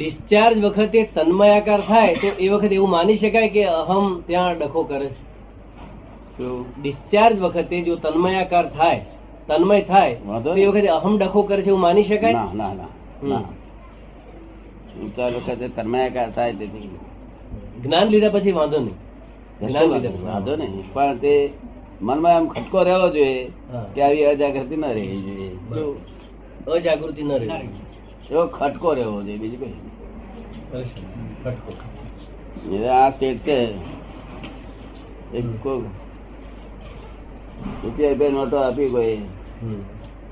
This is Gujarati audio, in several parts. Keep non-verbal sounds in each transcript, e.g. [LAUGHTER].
ડિસ્ચાર્જ વખતે તન્મયાકાર થાય તો એ વખતે એવું માની શકાય કે અહમ ત્યાં ડખો કરે છે. ડિસ્ચાર્જ વખતે જો તન્મયાકાર થાય તન્મય થાય તો એ વખતે અહમ ડખો કરે છે એવું માની શકાય? ના ના ના ઉતાર વખતે તન્મયાકાર થાય તેથી જ્ઞાન લીધા પછી વાંધો નહીં. જ્ઞાન લીધા વાંધો નહીં. પણ તે મનમાં એમ ખટકો રહેવો જોઈએ. કે આવી અજાગૃતિ ન રહેવી જોઈએ? અજાગૃતિ ન રહે એવો ખટકો રહેવો જોઈએ બીજું કઈ. આ સ્ટેટ કે રૂપિયા બે નોટો આપી કોઈ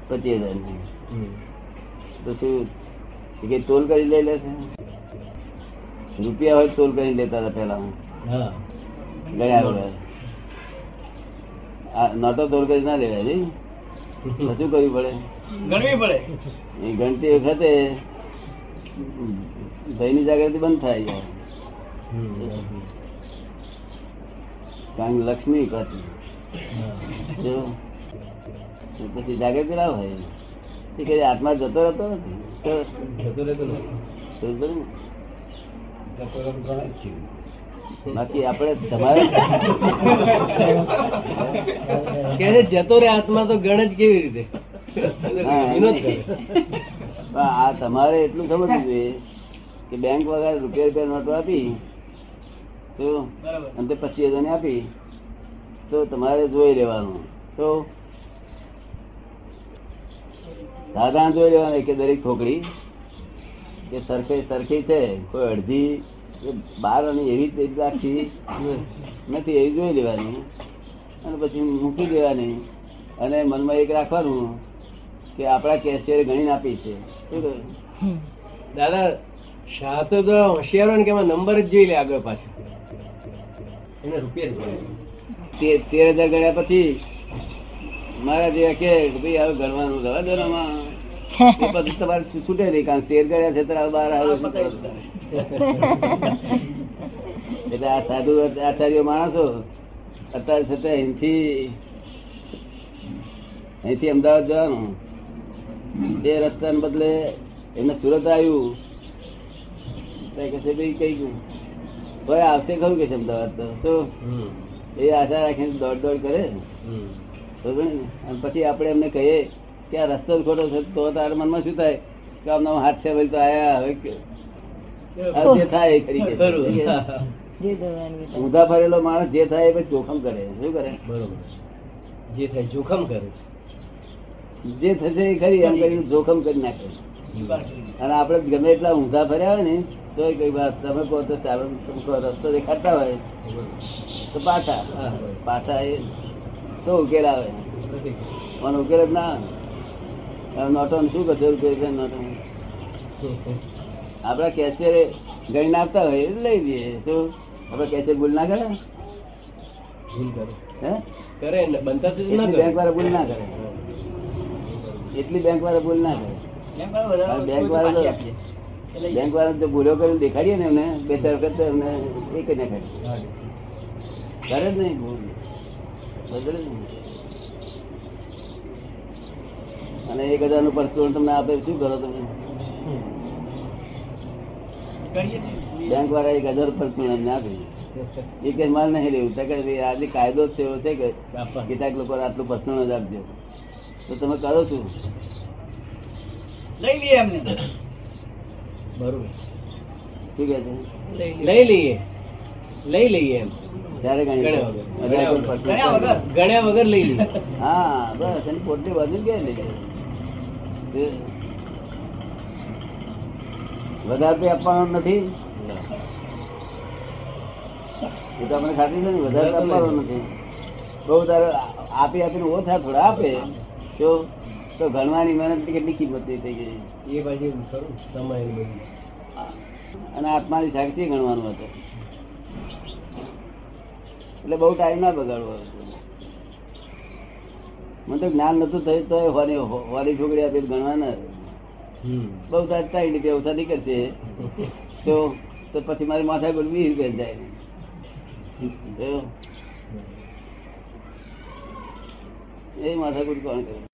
પચીસ હજાર. તો શું? એ તોલ કરી લઈ લે છે? રૂપિયા હોય તોલ કરી લેતા હતા પેલા આ નોટો તોલ કરી ના લેવાય તો કરવું પડે? ગણવી પડે. એ ગણતી વખતે ભયની જાગૃતિ બંધ થાય જાય કારણ કે લક્ષ્મી કહતી પછી જાગૃતિ ના હોય. એ કઈ આત્મા જતો રહેતો નથી. જતો રહેતો? બાકી આપણે તમારે કે જતો રે આત્મા તો ગણ જ કેવી રીતે? આ તમારે એટલું સમજવું જોઈએ કે બેંક વગર રૂપિયા રૂપિયા નોટો આપી તો અને પચીસ હજાર આપી તો તમારે જોઈ લેવાનું. તો સાધારણ જોઈ લેવાનું કે દરેક છોકરી કે સરખે સરખી છે કોઈ અડધી બાર અને એવી જ રાખી નથી એવી જોઈ લેવાની. અને પછી મૂકી દેવાની. અને મનમાં એક રાખવાનું કે આપણા કેશિયર ગણીને આપી છે. દાદા શાહ તો હોશિયારો ને કે નંબર જ જોઈ લે આગળ પાછળ. એને રૂપિયા જ તેર હજાર ગણ્યા પછી મારા જેવા કે ભાઈ હવે ગણવાનું રવા દો [LAUGHS] એ પછી તમારે છૂટે નહીં કારણ તેર ગણ્યા છે ત્યારે બહાર આવે. [LAUGHS] એટલે આ સાધુ આચાર્ય માણસો. અત્યારે છતાં અહીંથી અહીંથી અમદાવાદ જવાનું. તે રસ્તાને બદલે એમને સુરત આવ્યું. એ ભાઈ કઈ ગયું ભાઈ આવશે ખરું કે છે અમદાવાદ તો. એ આશા રાખીને દોડ દોડ કરે. અને પછી આપણે એમને કહીએ કે આ રસ્તો ખોટો છે તો તારા મનમાં શું થાય? કે આમના હાથ છે ભાઈ તો આયા હવે હવે જે થાય એ કરી ઊંધા ફરેલો માણસ જે થાય એ જોખમ કરે શું કરે? બરોબર. જે થાય જોખમ કરે જે થશે એ ખરી એમ કરીને જોખમ કરી નાખે અને આપણે ગમે એટલા ઊંધા ફર્યા હોય ને તો કઈ વાત તમે કહો તો ચાલો તમે રસ્તો દેખાડતા હોય. તો પાછા પાછા એ તો ઉકેલ આવે. પણ ઉકેલ જ ના આવે. નોટો શું કરશે ઉકેલ છે નોટો આપડા કેશિયર ગણી નાખતા હોય એ લઈ લઈએ તો આપડે કેશિયર ભૂલ ના કરે? ભૂલ કરે. હે? કરે બનતા ના કરે. બેંક વાળા ભૂલ ના કરે. એટલી બેંક વાળા ભૂલ ના કરે. બેંક વાળા બેંક વાળા જો ભૂલો કરીને દેખાડીએ ને એમને બે ચાર વખત એમને એ કરી. નાખે કરે જ નહીં ભૂલ. બદલે જ અને એક હજારનું પરચુરણ તમને આપે શું કરો તમે? બેંક વાળા એક હજાર અમને આપે એ કે માલ નહીં લેવું. તો કે આજે કાયદો છે એવો. છે કે કેટલાક લોકો આટલું પરચુરણ જ આપજો તો તમે કરો છો લઈ લઈએ એમને. બરોબર. ઠીક છે? લઈ લઈએ. લઈ લઈએ. એમ. ત્યારે પર. ગણ્યા વગર. લઈ લઈએ. હા બસ. એની પોટલી બાજુ ક્યાં લઈ જાય. વધારે આપવાનો નથી. એ તો આપણે ખાતરી છે ને વધારે આપવાનો નથી. બહુ તારે આપી આપીને ઓછા થોડા આપે. તો તો ગણવાની મહેનત કેટલી કિંમત થઈ ગઈ. એ બાજુ સમય અને આત્માની શક્તિ ગણવાનું હતું. એટલે બહુ ટાઈમ ના બગાડવો મને તો જ્ઞાન નતું થયું તો હોરી હોરી છોકરી આપી ગણવાના. બહુ તાર ત્રણ રૂપિયા ઓછા નીકળશે. તો તો પછી મારી માથા પર વીસ રૂપિયા જાય. એ માથા કોણ કરે?